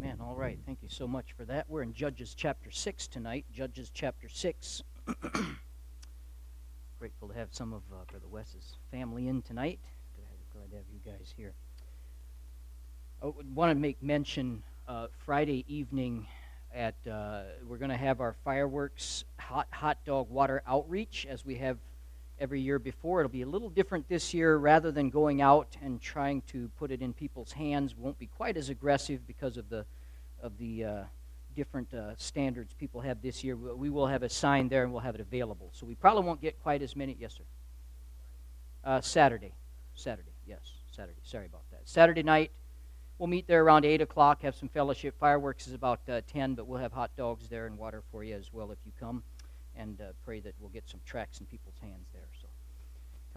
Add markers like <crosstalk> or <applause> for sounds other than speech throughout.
Amen. All right. Thank you so much for that. We're in Judges chapter 6 tonight. Judges chapter 6. <clears throat> Grateful to have some of uh, Brother Wes's family in tonight. Glad, to have you guys here. I want to make mention uh, Friday evening at uh, we're going to have our fireworks hot hot dog water outreach as we have every year before. It'll be a little different this year. Rather than going out and trying to put it in people's hands, won't be quite as aggressive because of the of the uh, different uh, standards people have this year. We will have a sign there and we'll have it available. So we probably won't get quite as many. Yes, sir. Uh, Saturday, Saturday. Yes, Saturday. Sorry about that. Saturday night. We'll meet there around 8 o'clock, have some fellowship. Fireworks is about uh, 10, but we'll have hot dogs there and water for you as well if you come. And uh, pray that we'll get some tracts in people's hands there.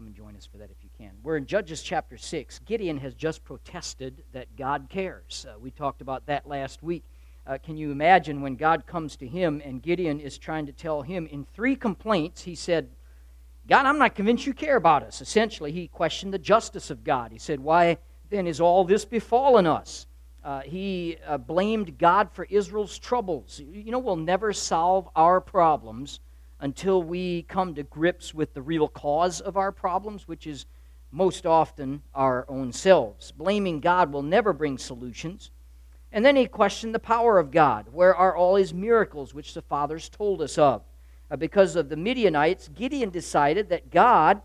Come and join us for that if you can. We're in Judges chapter 6. Gideon has just protested that God cares. Uh, we talked about that last week. Uh, can you imagine when God comes to him and Gideon is trying to tell him in three complaints, he said, God, I'm not convinced you care about us. Essentially, he questioned the justice of God. He said, Why then is all this befallen us? Uh, he uh, blamed God for Israel's troubles. You know, we'll never solve our problems until we come to grips with the real cause of our problems, which is most often our own selves. Blaming God will never bring solutions. And then he questioned the power of God. Where are all his miracles, which the fathers told us of? Uh, because of the Midianites, Gideon decided that God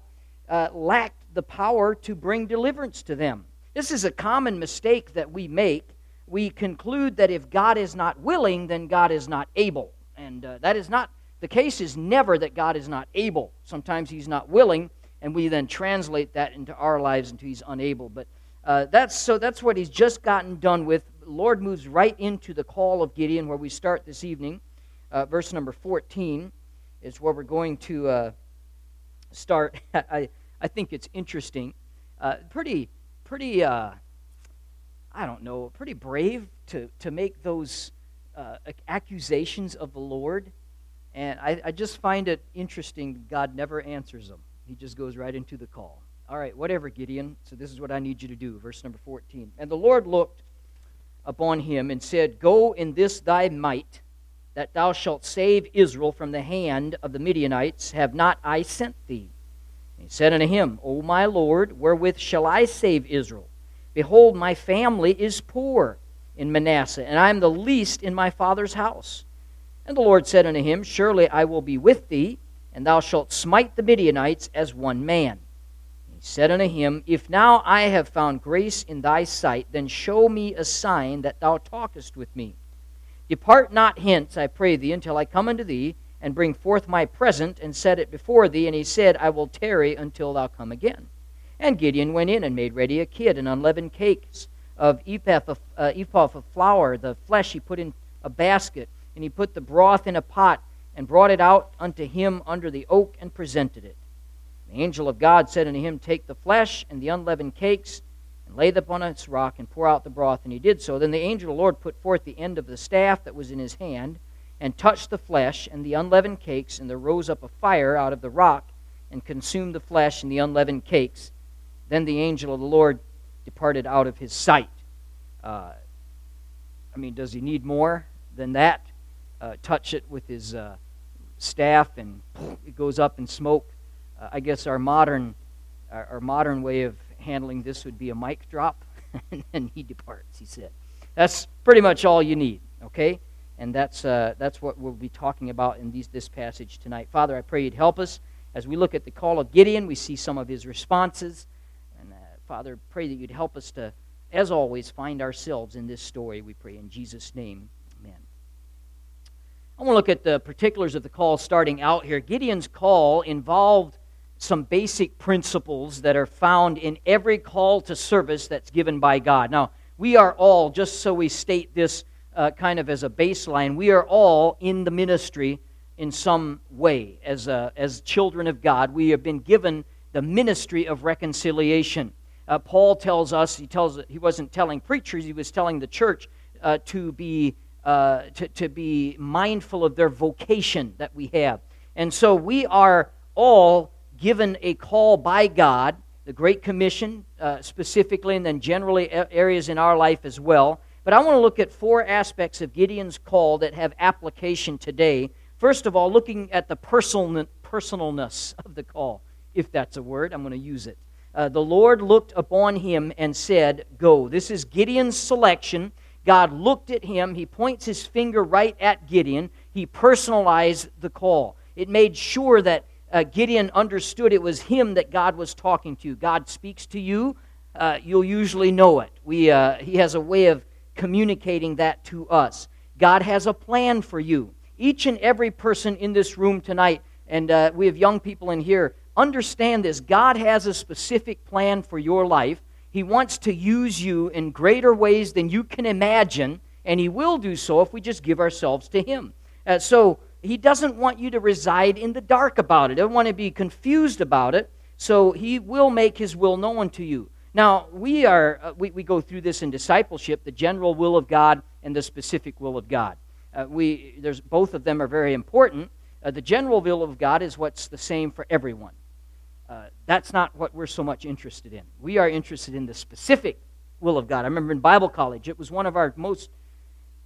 uh, lacked the power to bring deliverance to them. This is a common mistake that we make. We conclude that if God is not willing, then God is not able. And uh, that is not the case is never that God is not able. Sometimes He's not willing, and we then translate that into our lives into He's unable. But uh, that's so that's what He's just gotten done with. Lord moves right into the call of Gideon, where we start this evening. Uh, verse number 14 is where we're going to uh, start. <laughs> I, I think it's interesting. Uh, pretty, pretty, uh, I don't know, pretty brave to, to make those uh, accusations of the Lord. And I, I just find it interesting God never answers them. He just goes right into the call. All right, whatever, Gideon. So this is what I need you to do. Verse number 14. And the Lord looked upon him and said, Go in this thy might, that thou shalt save Israel from the hand of the Midianites. Have not I sent thee? And he said unto him, O my Lord, wherewith shall I save Israel? Behold, my family is poor in Manasseh, and I am the least in my father's house. And the Lord said unto him, Surely I will be with thee, and thou shalt smite the Midianites as one man. he said unto him, If now I have found grace in thy sight, then show me a sign that thou talkest with me. Depart not hence, I pray thee, until I come unto thee, and bring forth my present, and set it before thee. And he said, I will tarry until thou come again. And Gideon went in and made ready a kid and unleavened cakes of ephah of, uh, ephah of flour. The flesh he put in a basket and he put the broth in a pot and brought it out unto him under the oak and presented it. The angel of God said unto him, Take the flesh and the unleavened cakes and lay them upon its rock and pour out the broth. And he did so. Then the angel of the Lord put forth the end of the staff that was in his hand and touched the flesh and the unleavened cakes, and there rose up a fire out of the rock and consumed the flesh and the unleavened cakes. Then the angel of the Lord departed out of his sight. Uh, I mean, does he need more than that? Uh, touch it with his uh, staff and it goes up in smoke. Uh, I guess our modern, our, our, modern way of handling this would be a mic drop, <laughs> and then he departs. He said, "That's pretty much all you need." Okay, and that's uh, that's what we'll be talking about in these, this passage tonight. Father, I pray you'd help us as we look at the call of Gideon. We see some of his responses, and uh, Father, pray that you'd help us to, as always, find ourselves in this story. We pray in Jesus' name. I want to look at the particulars of the call starting out here. Gideon's call involved some basic principles that are found in every call to service that's given by God. Now, we are all, just so we state this uh, kind of as a baseline, we are all in the ministry in some way. As, uh, as children of God, we have been given the ministry of reconciliation. Uh, Paul tells us, he tells he wasn't telling preachers, he was telling the church uh, to be uh, to, to be mindful of their vocation that we have. And so we are all given a call by God, the Great Commission uh, specifically, and then generally areas in our life as well, But I want to look at four aspects of Gideon's call that have application today. First of all, looking at the personal, personalness of the call, if that's a word, I'm going to use it. Uh, the Lord looked upon him and said, Go. This is Gideon's selection. God looked at him. He points his finger right at Gideon. He personalized the call. It made sure that uh, Gideon understood it was him that God was talking to. God speaks to you, uh, you'll usually know it. We, uh, he has a way of communicating that to us. God has a plan for you. Each and every person in this room tonight, and uh, we have young people in here, understand this. God has a specific plan for your life. He wants to use you in greater ways than you can imagine, and He will do so if we just give ourselves to Him. Uh, so, He doesn't want you to reside in the dark about it, He doesn't want to be confused about it. So, He will make His will known to you. Now, we, are, uh, we, we go through this in discipleship the general will of God and the specific will of God. Uh, we, there's, both of them are very important. Uh, the general will of God is what's the same for everyone. Uh, that's not what we're so much interested in. We are interested in the specific will of God. I remember in Bible college, it was one of our most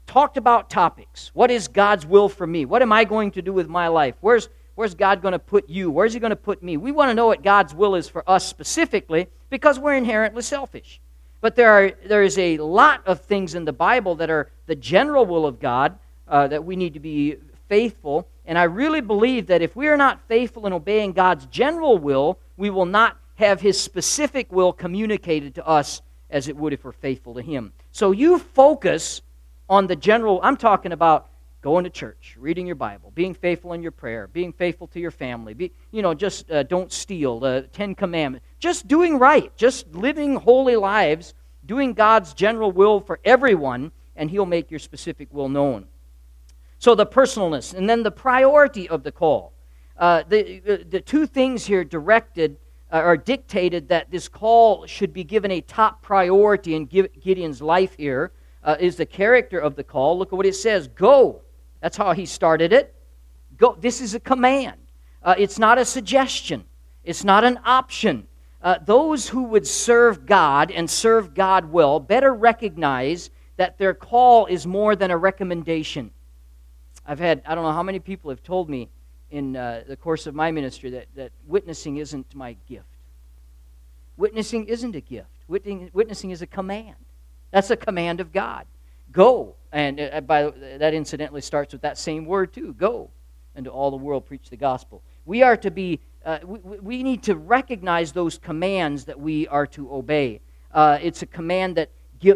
talked about topics. What is God's will for me? What am I going to do with my life? Where's, where's God going to put you? Where's He going to put me? We want to know what God's will is for us specifically because we're inherently selfish. But there, are, there is a lot of things in the Bible that are the general will of God uh, that we need to be faithful. And I really believe that if we are not faithful in obeying God's general will, we will not have His specific will communicated to us as it would if we're faithful to Him. So you focus on the general, I'm talking about going to church, reading your Bible, being faithful in your prayer, being faithful to your family, be, you know, just uh, don't steal, the Ten Commandments, just doing right, just living holy lives, doing God's general will for everyone, and He'll make your specific will known. So the personalness, and then the priority of the call. Uh, the, uh, the two things here directed uh, or dictated that this call should be given a top priority in Gideon's life here uh, is the character of the call. Look at what it says Go that's how he started it. Go. This is a command. Uh, it's not a suggestion. It's not an option. Uh, those who would serve God and serve God well better recognize that their call is more than a recommendation. I've had, I don't know how many people have told me in uh, the course of my ministry that, that witnessing isn't my gift. Witnessing isn't a gift, witnessing is a command. That's a command of God. Go. And uh, by, that incidentally starts with that same word, too go into all the world, preach the gospel. We are to be, uh, we, we, need to recognize those commands that we are to obey. Uh, it's a command that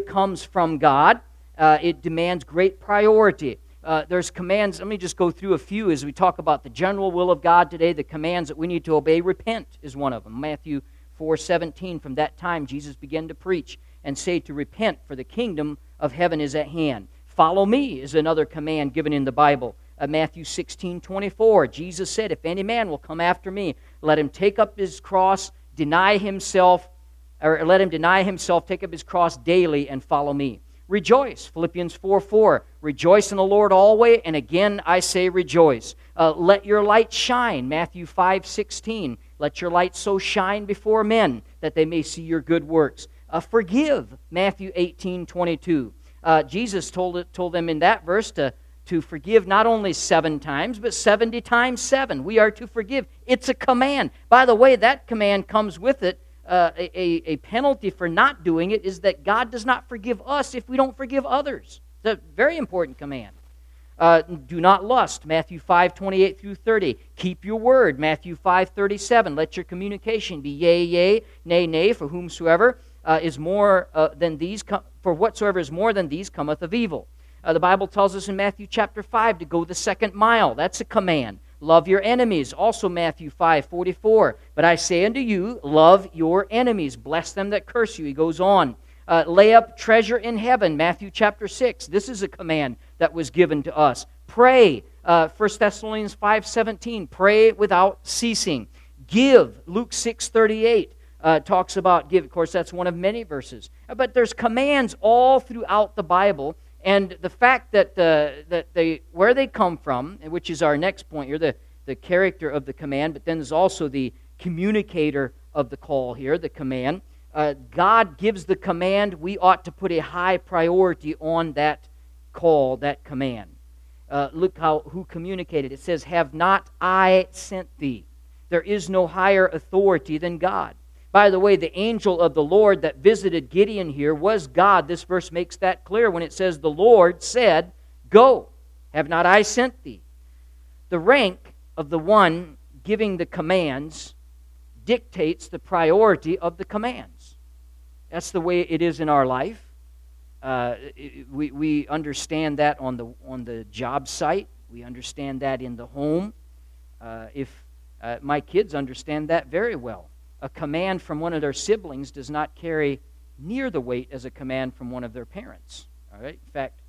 comes from God, uh, it demands great priority. Uh, there's commands, let me just go through a few as we talk about the general will of God today, the commands that we need to obey. Repent is one of them. Matthew 4 17, from that time, Jesus began to preach and say to repent, for the kingdom of heaven is at hand. Follow me is another command given in the Bible. Uh, Matthew 16, 24, Jesus said, If any man will come after me, let him take up his cross, deny himself, or let him deny himself, take up his cross daily, and follow me. Rejoice, Philippians 4 4. Rejoice in the Lord always, and again I say rejoice. Uh, let your light shine, Matthew 5 16. Let your light so shine before men that they may see your good works uh, forgive, Matthew 18 22. Uh, Jesus told, it, told them in that verse to, to forgive not only seven times, but 70 times seven. We are to forgive. It's a command. By the way, that command comes with it. Uh, a, a penalty for not doing it is that God does not forgive us if we don't forgive others. It's a very important command. Uh, do not lust, Matthew 5, 28 through 30. Keep your word, Matthew 5, 37. Let your communication be yea, yea, nay, nay, for whomsoever uh, is more uh, than these, com- for whatsoever is more than these cometh of evil. Uh, the Bible tells us in Matthew chapter 5 to go the second mile. That's a command. Love your enemies. Also, Matthew 5 44. But I say unto you, love your enemies. Bless them that curse you. He goes on. Uh, lay up treasure in heaven. Matthew chapter 6. This is a command that was given to us. Pray. Uh, 1 Thessalonians 5 17. Pray without ceasing. Give. Luke 6 38 uh, talks about give. Of course, that's one of many verses. Uh, but there's commands all throughout the Bible. And the fact that, uh, that they, where they come from, which is our next point here, the, the character of the command, but then there's also the communicator of the call here, the command. Uh, God gives the command, we ought to put a high priority on that call, that command. Uh, look how who communicated. It says, "Have not I sent thee?" There is no higher authority than God. By the way, the angel of the Lord that visited Gideon here was God. This verse makes that clear when it says, "The Lord said, Go, have not I sent thee?" The rank of the one giving the commands dictates the priority of the commands. That's the way it is in our life. Uh, we, we understand that on the, on the job site, we understand that in the home. Uh, if uh, my kids understand that very well. A command from one of their siblings does not carry near the weight as a command from one of their parents. All right? In fact,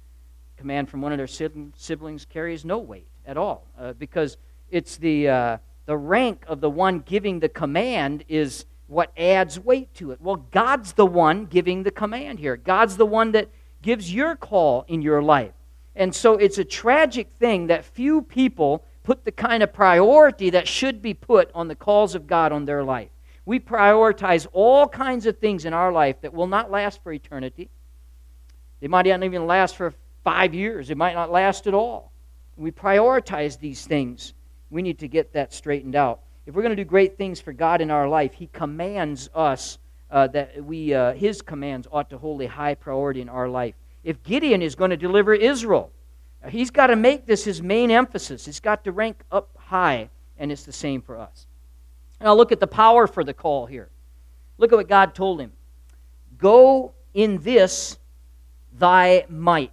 command from one of their siblings carries no weight at all uh, because it's the, uh, the rank of the one giving the command is what adds weight to it. Well, God's the one giving the command here. God's the one that gives your call in your life. And so it's a tragic thing that few people put the kind of priority that should be put on the calls of God on their life. We prioritize all kinds of things in our life that will not last for eternity. They might not even last for five years, it might not last at all. We prioritize these things. We need to get that straightened out if we're going to do great things for God in our life, He commands us uh, that we, uh, His commands ought to hold a high priority in our life. If Gideon is going to deliver Israel, uh, he's got to make this his main emphasis. He's got to rank up high, and it's the same for us. Now look at the power for the call here. Look at what God told him Go in this thy might.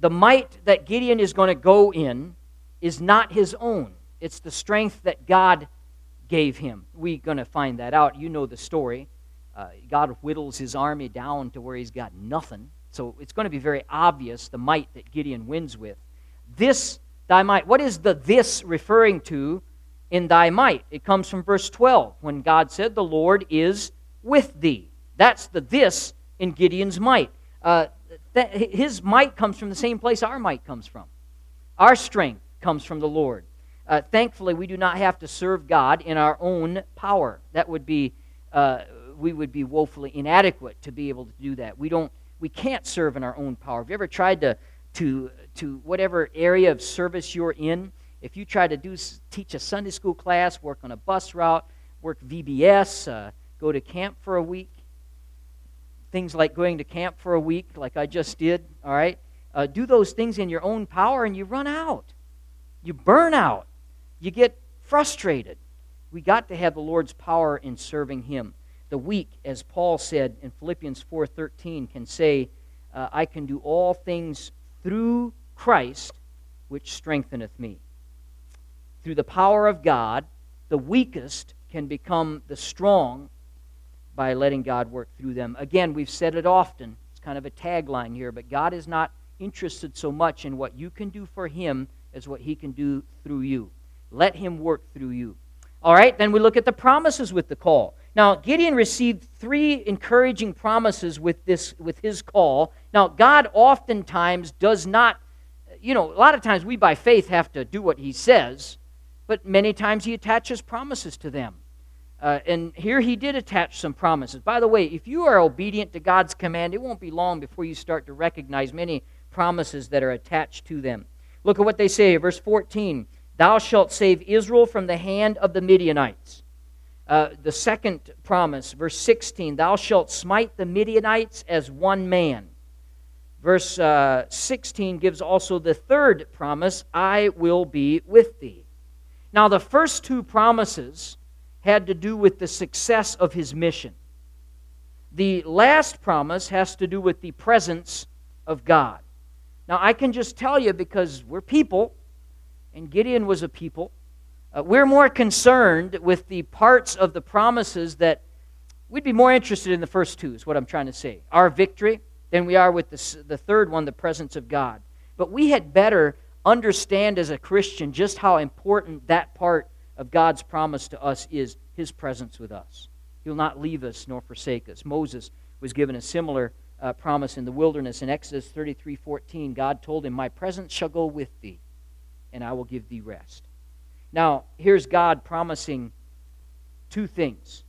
The might that Gideon is going to go in is not his own. It's the strength that God gave him. We're going to find that out. You know the story. Uh, God whittles his army down to where he's got nothing. So it's going to be very obvious the might that Gideon wins with. This thy might. What is the this referring to in thy might? It comes from verse 12 when God said, The Lord is with thee. That's the this in Gideon's might. Uh, his might comes from the same place our might comes from. Our strength comes from the Lord. Uh, thankfully, we do not have to serve God in our own power. That would be, uh, we would be woefully inadequate to be able to do that. We don't, we can't serve in our own power. Have you ever tried to, to, to whatever area of service you're in? If you try to do teach a Sunday school class, work on a bus route, work VBS, uh, go to camp for a week, things like going to camp for a week, like I just did. All right, uh, do those things in your own power, and you run out. You burn out you get frustrated. We got to have the Lord's power in serving Him. The weak, as Paul said in Philippians 4:13, can say, uh, "I can do all things through Christ, which strengtheneth me." Through the power of God, the weakest can become the strong by letting God work through them. Again, we've said it often. It's kind of a tagline here, but God is not interested so much in what you can do for Him as what He can do through you. Let him work through you. All right, then we look at the promises with the call. Now, Gideon received three encouraging promises with this with his call. Now, God oftentimes does not you know, a lot of times we by faith have to do what he says, but many times he attaches promises to them. Uh, and here he did attach some promises. By the way, if you are obedient to God's command, it won't be long before you start to recognize many promises that are attached to them. Look at what they say, verse 14. Thou shalt save Israel from the hand of the Midianites. Uh, the second promise, verse 16, thou shalt smite the Midianites as one man. Verse uh, 16 gives also the third promise, I will be with thee. Now, the first two promises had to do with the success of his mission. The last promise has to do with the presence of God. Now, I can just tell you because we're people, and Gideon was a people. Uh, we're more concerned with the parts of the promises that we'd be more interested in the first two, is what I'm trying to say. Our victory than we are with the, the third one, the presence of God. But we had better understand as a Christian just how important that part of God's promise to us is his presence with us. He'll not leave us nor forsake us. Moses was given a similar uh, promise in the wilderness in Exodus 33:14. God told him, "My presence shall go with thee, and I will give thee rest. Now, here's God promising two things.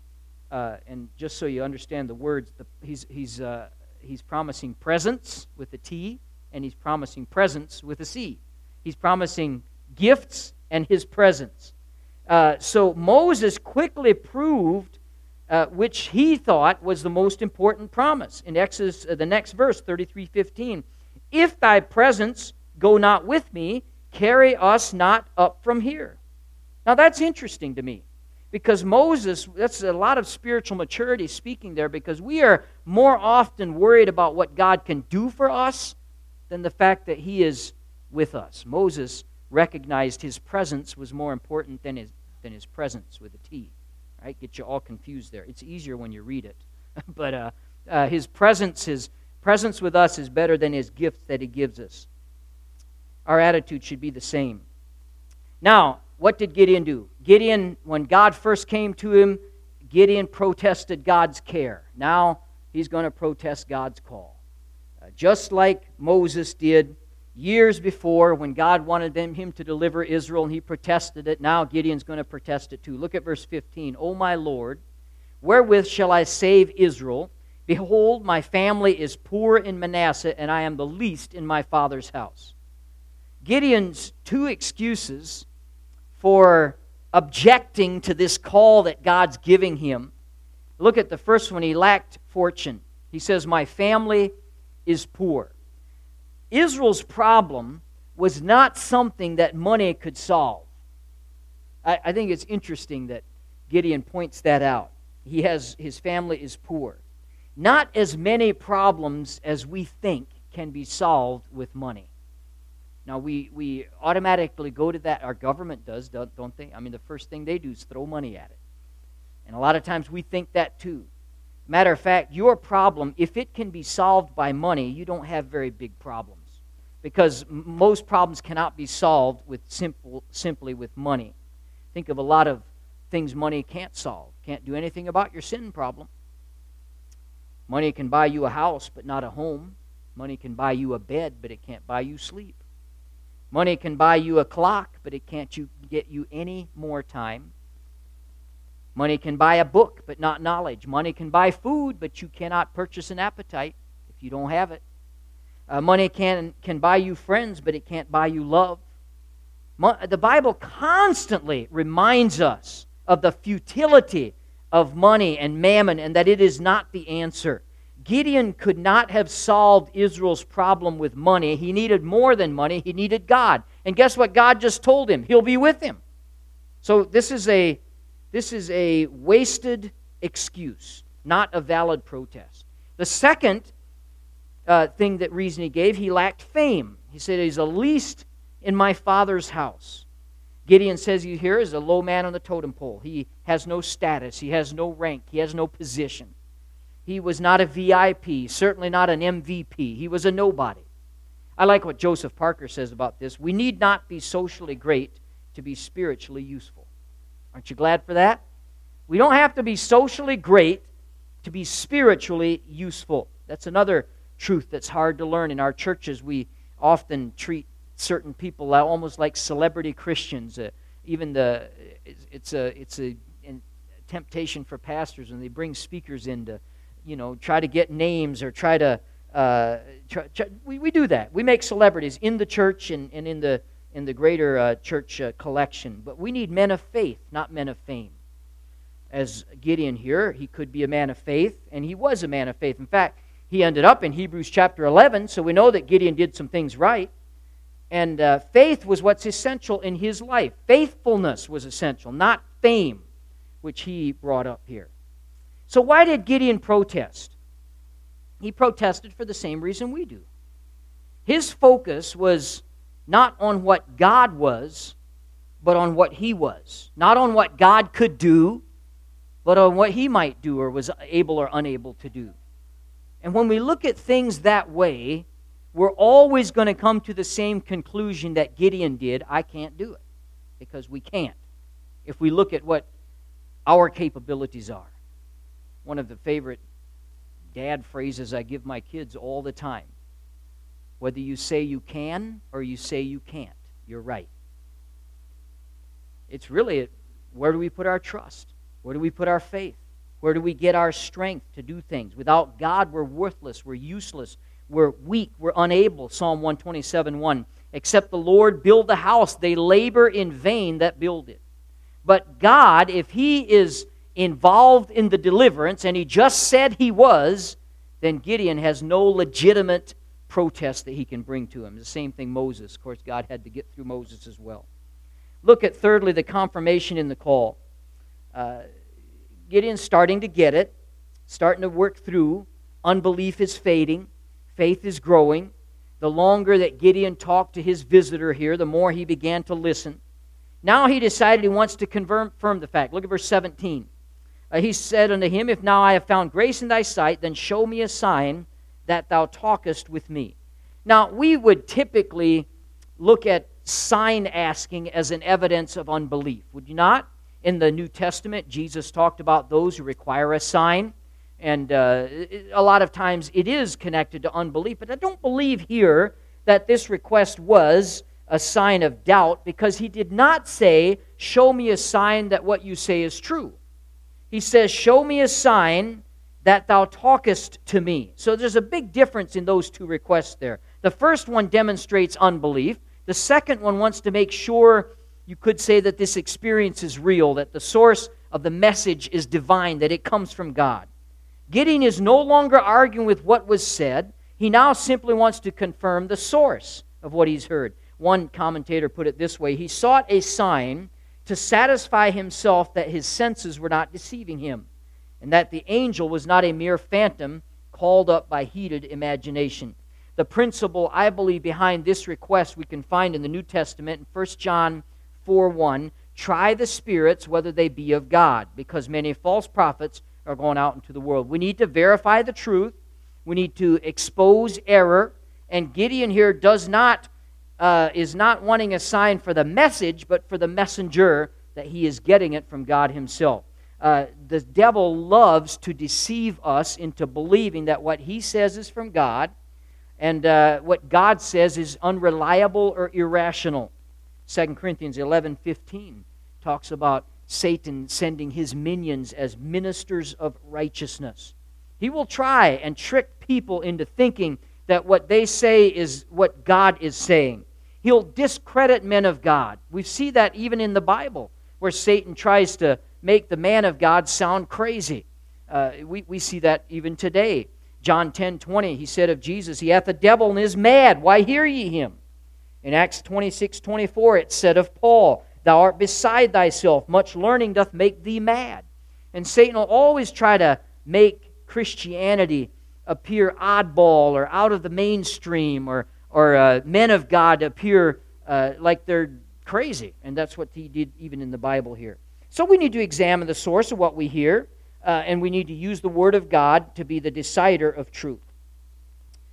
uh, and just so you understand the words, the, he's, he's, uh, he's promising presents with a T, and he's promising presence with a C. He's promising gifts and his presence. Uh, so Moses quickly proved uh, which he thought was the most important promise. In Exodus, uh, the next verse, 33:15, if thy presence go not with me, carry us not up from here. Now that's interesting to me because Moses, that's a lot of spiritual maturity speaking there because we are more often worried about what God can do for us than the fact that he is with us. Moses recognized his presence was more important than his, than his presents with a T. Right? Get you all confused there. It's easier when you read it. <laughs> but uh, uh, his presence, his presence with us is better than his gifts that he gives us. Our attitude should be the same. Now, what did Gideon do? Gideon, when God first came to him, Gideon protested God's care. Now he's going to protest God's call. Uh, just like Moses did years before when God wanted them, him to deliver Israel and he protested it. Now Gideon's going to protest it too. Look at verse 15. O my Lord, wherewith shall I save Israel? Behold, my family is poor in Manasseh, and I am the least in my father's house. Gideon's two excuses for objecting to this call that God's giving him. Look at the first one. He lacked fortune. He says, My family is poor. Israel's problem was not something that money could solve. I, I, think it's interesting that Gideon points that out. He has his family is poor. Not as many problems as we think can be solved with money. Now, we, we automatically go to that. Our government does, don't they? I mean, the first thing they do is throw money at it. And a lot of times we think that too. Matter of fact, your problem, if it can be solved by money, you don't have very big problems because most problems cannot be solved with simple, simply with money. Think of a lot of things money can't solve. Can't do anything about your sin problem. Money can buy you a house, but not a home. Money can buy you a bed, but it can't buy you sleep. Money can buy you a clock, but it can't you get you any more time. Money can buy a book, but not knowledge. Money can buy food, but you cannot purchase an appetite if you don't have it. Uh, money can, can buy you friends, but it can't buy you love. Mo- the Bible constantly reminds us of the futility of money and mammon and that it is not the answer. Gideon could not have solved Israel's problem with money. He needed more than money, he needed God. And guess what God just told him? He'll be with him. So this is a this is a wasted excuse, not a valid protest. The second uh, thing that reason he gave, he lacked fame. He said, He's the least in my father's house. Gideon says he here is a low man on the totem pole. He has no status, he has no rank, he has no position. He was not a VIP, certainly not an MVP. He was a nobody. I like what Joseph Parker says about this. We need not be socially great to be spiritually useful. Aren't you glad for that? We don't have to be socially great to be spiritually useful. That's another truth that's hard to learn in our churches. We often treat certain people almost like celebrity Christians. Uh, even the it's a it's a, a temptation for pastors when they bring speakers in to, you know, try to get names or try to. Uh, try, try, we, we do that. We make celebrities in the church and, and in the in the greater uh, church uh, collection. But we need men of faith, not men of fame. As Gideon here, he could be a man of faith, and he was a man of faith. In fact, he ended up in Hebrews chapter 11, so we know that Gideon did some things right. And uh, faith was what's essential in his life. Faithfulness was essential, not fame, which he brought up here. So, why did Gideon protest? He protested for the same reason we do. His focus was not on what God was, but on what he was. Not on what God could do, but on what he might do or was able or unable to do. And when we look at things that way, we're always going to come to the same conclusion that Gideon did I can't do it. Because we can't. If we look at what our capabilities are. One of the favorite dad phrases I give my kids all the time whether you say you can or you say you can't, you're right. It's really where do we put our trust? Where do we put our faith? Where do we get our strength to do things? Without God, we're worthless, we're useless, we're weak, we're unable. Psalm 127 1. Except the Lord build the house, they labor in vain that build it. But God, if He is involved in the deliverance, and He just said He was, then Gideon has no legitimate protest that he can bring to him. The same thing Moses. Of course, God had to get through Moses as well. Look at, thirdly, the confirmation in the call. Uh, Gideon's starting to get it, starting to work through. Unbelief is fading, faith is growing. The longer that Gideon talked to his visitor here, the more he began to listen. Now he decided he wants to confirm the fact. Look at verse 17. Uh, he said unto him, If now I have found grace in thy sight, then show me a sign that thou talkest with me. Now, we would typically look at sign asking as an evidence of unbelief, would you not? In the New Testament, Jesus talked about those who require a sign. And uh, a lot of times it is connected to unbelief. But I don't believe here that this request was a sign of doubt because he did not say, Show me a sign that what you say is true. He says, Show me a sign that thou talkest to me. So there's a big difference in those two requests there. The first one demonstrates unbelief, the second one wants to make sure you could say that this experience is real, that the source of the message is divine, that it comes from God. Gideon is no longer arguing with what was said. He now simply wants to confirm the source of what he's heard. One commentator put it this way He sought a sign to satisfy himself that his senses were not deceiving him and that the angel was not a mere phantom called up by heated imagination. The principle, I believe, behind this request we can find in the New Testament in 1 John 4 1. Try the spirits whether they be of God, because many false prophets are going out into the world. We need to verify the truth, we need to expose error, and Gideon here does not. Uh, is not wanting a sign for the message, but for the messenger that he is getting it from God Himself uh, the devil loves to deceive us into believing that what he says is from God and uh, what God says is unreliable or irrational. 2 Corinthians 11 15 talks about Satan sending his minions as ministers of righteousness. He will try and trick people into thinking that what they say is what God is saying. He'll discredit men of God. We see that even in the Bible, where Satan tries to make the man of God sound crazy. Uh, we, we see that even today. John 10 20, he said of Jesus, He hath a devil and is mad. Why hear ye him? In Acts 26 24, it said of Paul, Thou art beside thyself. Much learning doth make thee mad. And Satan will always try to make Christianity appear oddball or out of the mainstream or, or uh, men of God appear uh, like they're crazy. And that's what he did even in the Bible here. So we need to examine the source of what we hear, uh, and we need to use the Word of God to be the decider of truth.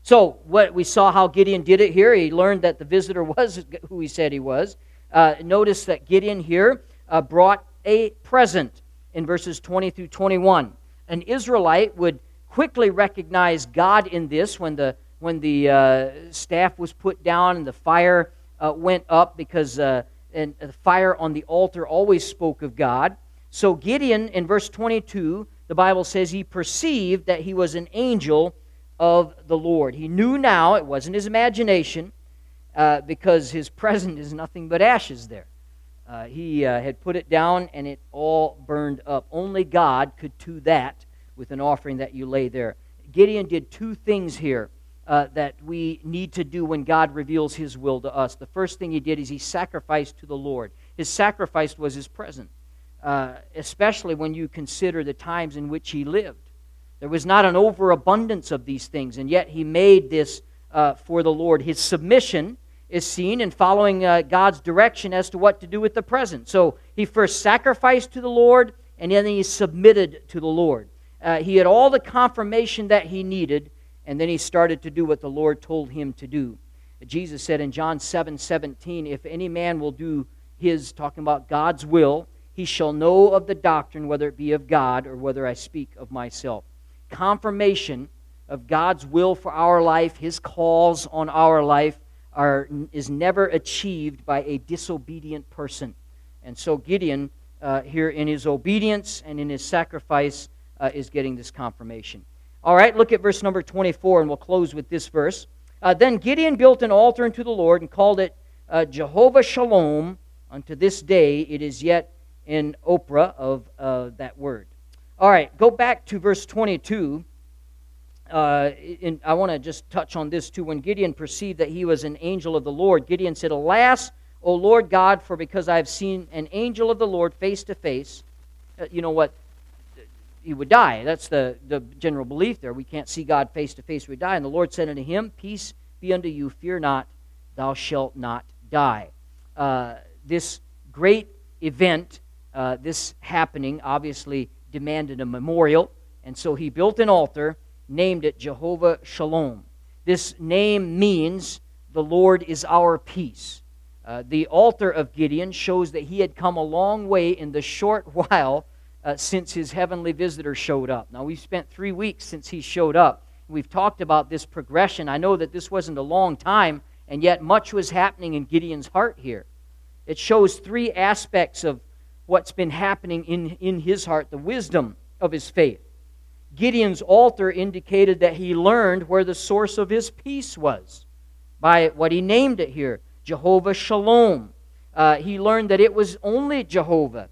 So what we saw how Gideon did it here. He learned that the visitor <laughs> was who he said he was. Uh, notice that Gideon here uh, brought a present in verses 20 through 21. An Israelite would quickly recognize God in this when the when the uh, staff was put down and the fire uh, went up because uh, and the fire on the altar always spoke of God. So Gideon, in verse 22, the Bible says he perceived that he was an angel of the Lord. He knew now, it wasn't his imagination, uh, because his <laughs> present is nothing but ashes there. Uh, he uh, had put it down and it all burned up. Only God could do that with an offering that you lay there. Gideon did two things here uh, that we need to do when God reveals His will to us. The first thing he did is he sacrificed to the Lord. His sacrifice was his present, uh, especially when you consider the times in which he lived. There was not an overabundance of these things, and yet he made this uh, for the Lord. His submission is seen in following uh, God's direction as to what to do with the present. So he first sacrificed to the Lord, and then he submitted to the Lord. Uh, he had all the confirmation that he needed and then he started to do what the Lord told him to do. Jesus said in John 7 17, If any man will do his, talking about God's will, he shall know of the doctrine, whether it be of God or whether I speak of myself. Confirmation of God's will for our life, his calls on our life, are, is never achieved by a disobedient person. And so Gideon, uh, here in his obedience and in his sacrifice, uh, is getting this confirmation. All right, look at verse number 24, and we'll close with this verse. Uh, then Gideon built an altar unto the Lord and called it uh, Jehovah Shalom. Unto this day it is yet in Ophrah of uh, that word. All right, go back to verse 22. Uh, in, I want to just touch on this too. When Gideon perceived that he was an angel of the Lord, Gideon said, Alas, O Lord God, for because I have seen an angel of the Lord face to face, uh, you know what? He would die. That's the, the general belief there. We can't see God face to face, we die. And the Lord said unto him, Peace be unto you, fear not, thou shalt not die. Uh, this great event, uh, this happening, obviously demanded a memorial, and so he built an altar, named it Jehovah Shalom. This name means the Lord is our peace. Uh, the altar of Gideon shows that he had come a long way in the short <laughs> while uh, since his heavenly visitor showed up. Now, we've spent three weeks since he showed up. We've talked about this progression. I know that this wasn't a long time, and yet much was happening in Gideon's heart here. It shows three aspects of what's been happening in, in his heart the wisdom of his faith. Gideon's altar indicated that he learned where the source of his peace was by what he named it here Jehovah Shalom. Uh, he learned that it was only Jehovah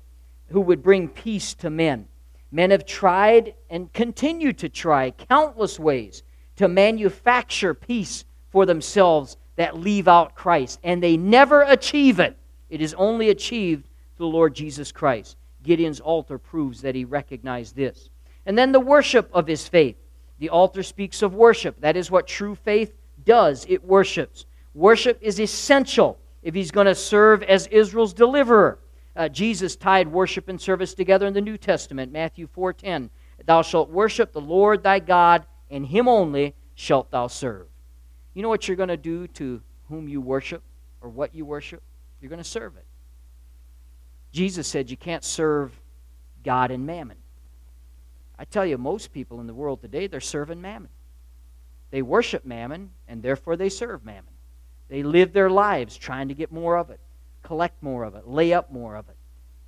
who would bring peace to men. Men have tried and continue to try countless ways to manufacture peace for themselves that leave out Christ, and they never achieve it. It is only achieved through the Lord Jesus Christ. Gideon's altar proves that he recognized this. And then the worship of his faith. The altar speaks of worship. That is what true faith does it worships. Worship is essential if he's going to serve as Israel's deliverer. Uh, Jesus tied worship and service together in the New Testament, Matthew 4:10. Thou shalt worship the Lord thy God, and him only shalt thou serve. You know what you're going to do to whom you worship or what you worship? You're going to serve it. Jesus said you can't serve God and mammon. I tell you, most people in the world today, they're serving mammon. They worship mammon, and therefore they serve mammon. They live their lives trying to get more of it, collect more of it, lay up more of it.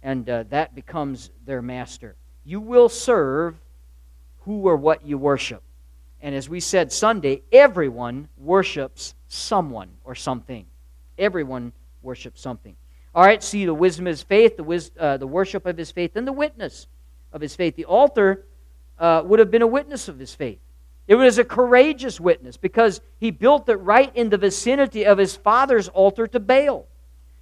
And uh, that becomes their master. You will serve who or what you worship. And as we said Sunday, everyone worships someone or something. Everyone worships something. All right, see the wisdom of his faith, the, wis- uh, the worship of his faith, and the witness of his faith. The altar uh, would have been a witness of his faith. It was a courageous witness because he built it right in the vicinity of his father's altar to Baal.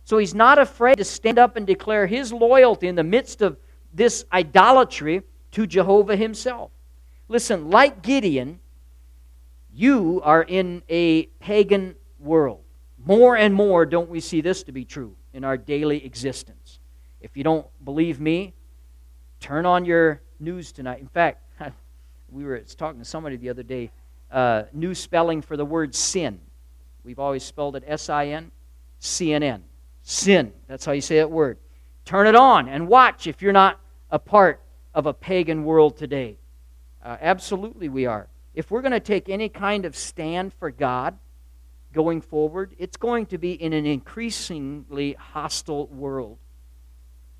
So he's not afraid to stand up and declare his loyalty in the midst of this idolatry to Jehovah himself. Listen, like Gideon, you are in a pagan world. More and more don't we see this to be true in our daily existence. If you don't believe me, turn on your news tonight. In fact, <laughs> we were talking to somebody the other day. Uh, new spelling for the word sin. We've always spelled it S I N, C N N. Sin. That's how you say that word. Turn it on and watch if you're not a part of a pagan world today. Uh, absolutely, we are. If we're going to take any kind of stand for God going forward, it's going to be in an increasingly hostile world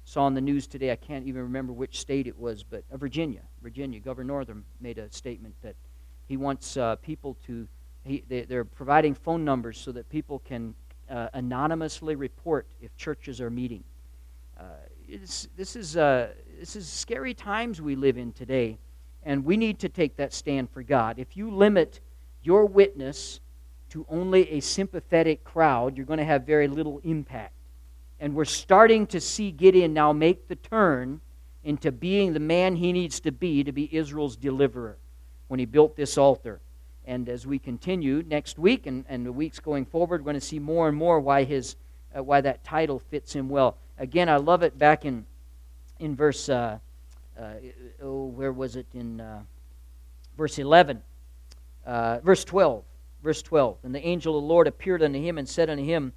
saw on the news today, I can't even remember which state it was, but uh, Virginia. Virginia. Governor Northam made a statement that he wants uh, people to, he, they, are providing phone numbers so that people can uh, anonymously report if churches are meeting. Uh, this, is, uh, this is scary times we live in today, and we need to take that stand for God. If you limit your witness to only a sympathetic crowd, you're going to have very little impact. And we're starting to see Gideon now make the turn into being the man he needs to be to be Israel's deliverer when he built this altar. And as we continue next week and, and the weeks going forward, we're going to see more and more why, his, uh, why that title fits him well. Again, I love it back in, in verse, uh, uh, oh, where was it? In uh, verse 11, uh, verse 12. Verse 12. And the angel of the Lord appeared unto him and said unto him,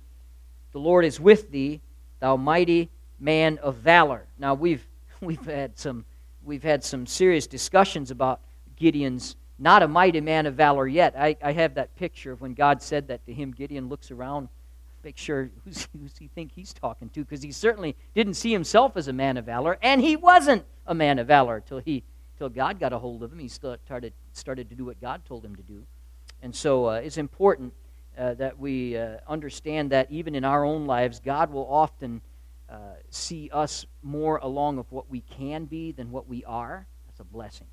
The Lord is with thee, thou mighty man of valor. Now we've <laughs> we've had some we've had some serious discussions about Gideon's not a mighty man of valor yet. I, I have that picture of when God said that to him. Gideon looks around, make sure who's, who's he think he's talking to, because he certainly didn't see himself as a man of valor, and he wasn't a man of valor till he until God got a hold of him. He started, started to do what God told him to do. And so uh, it's important uh, that we uh, understand that even in our own lives, God will often uh, see us more along of what we can be than what we are. That's a blessing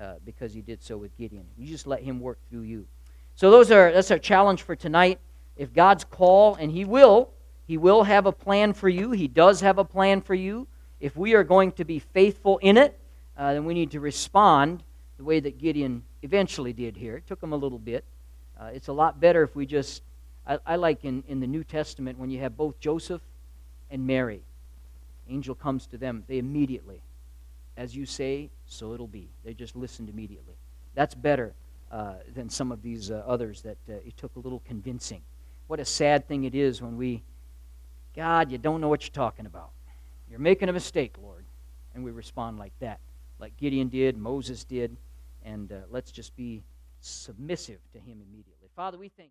uh, because He did so with Gideon. You just let Him work through you. So those are that's our challenge for tonight. If God's call, and He will, He will have a plan for you. He does have a plan for you. If we are going to be faithful in it, uh, then we need to respond the way that Gideon eventually did here. It took him a little bit. Uh, it's a lot better if we just, I, I like in, in the New Testament when you have both Joseph and Mary. Angel comes to them, they immediately, as you say, so it'll be. They just listened immediately. That's better uh, than some of these uh, others that uh, it took a little convincing. What a sad thing it is when we, God, you don't know what you're talking about. You're making a mistake, Lord. And we respond like that, like Gideon did, Moses did, and uh, let's just be submissive to Him immediately. Father, we thank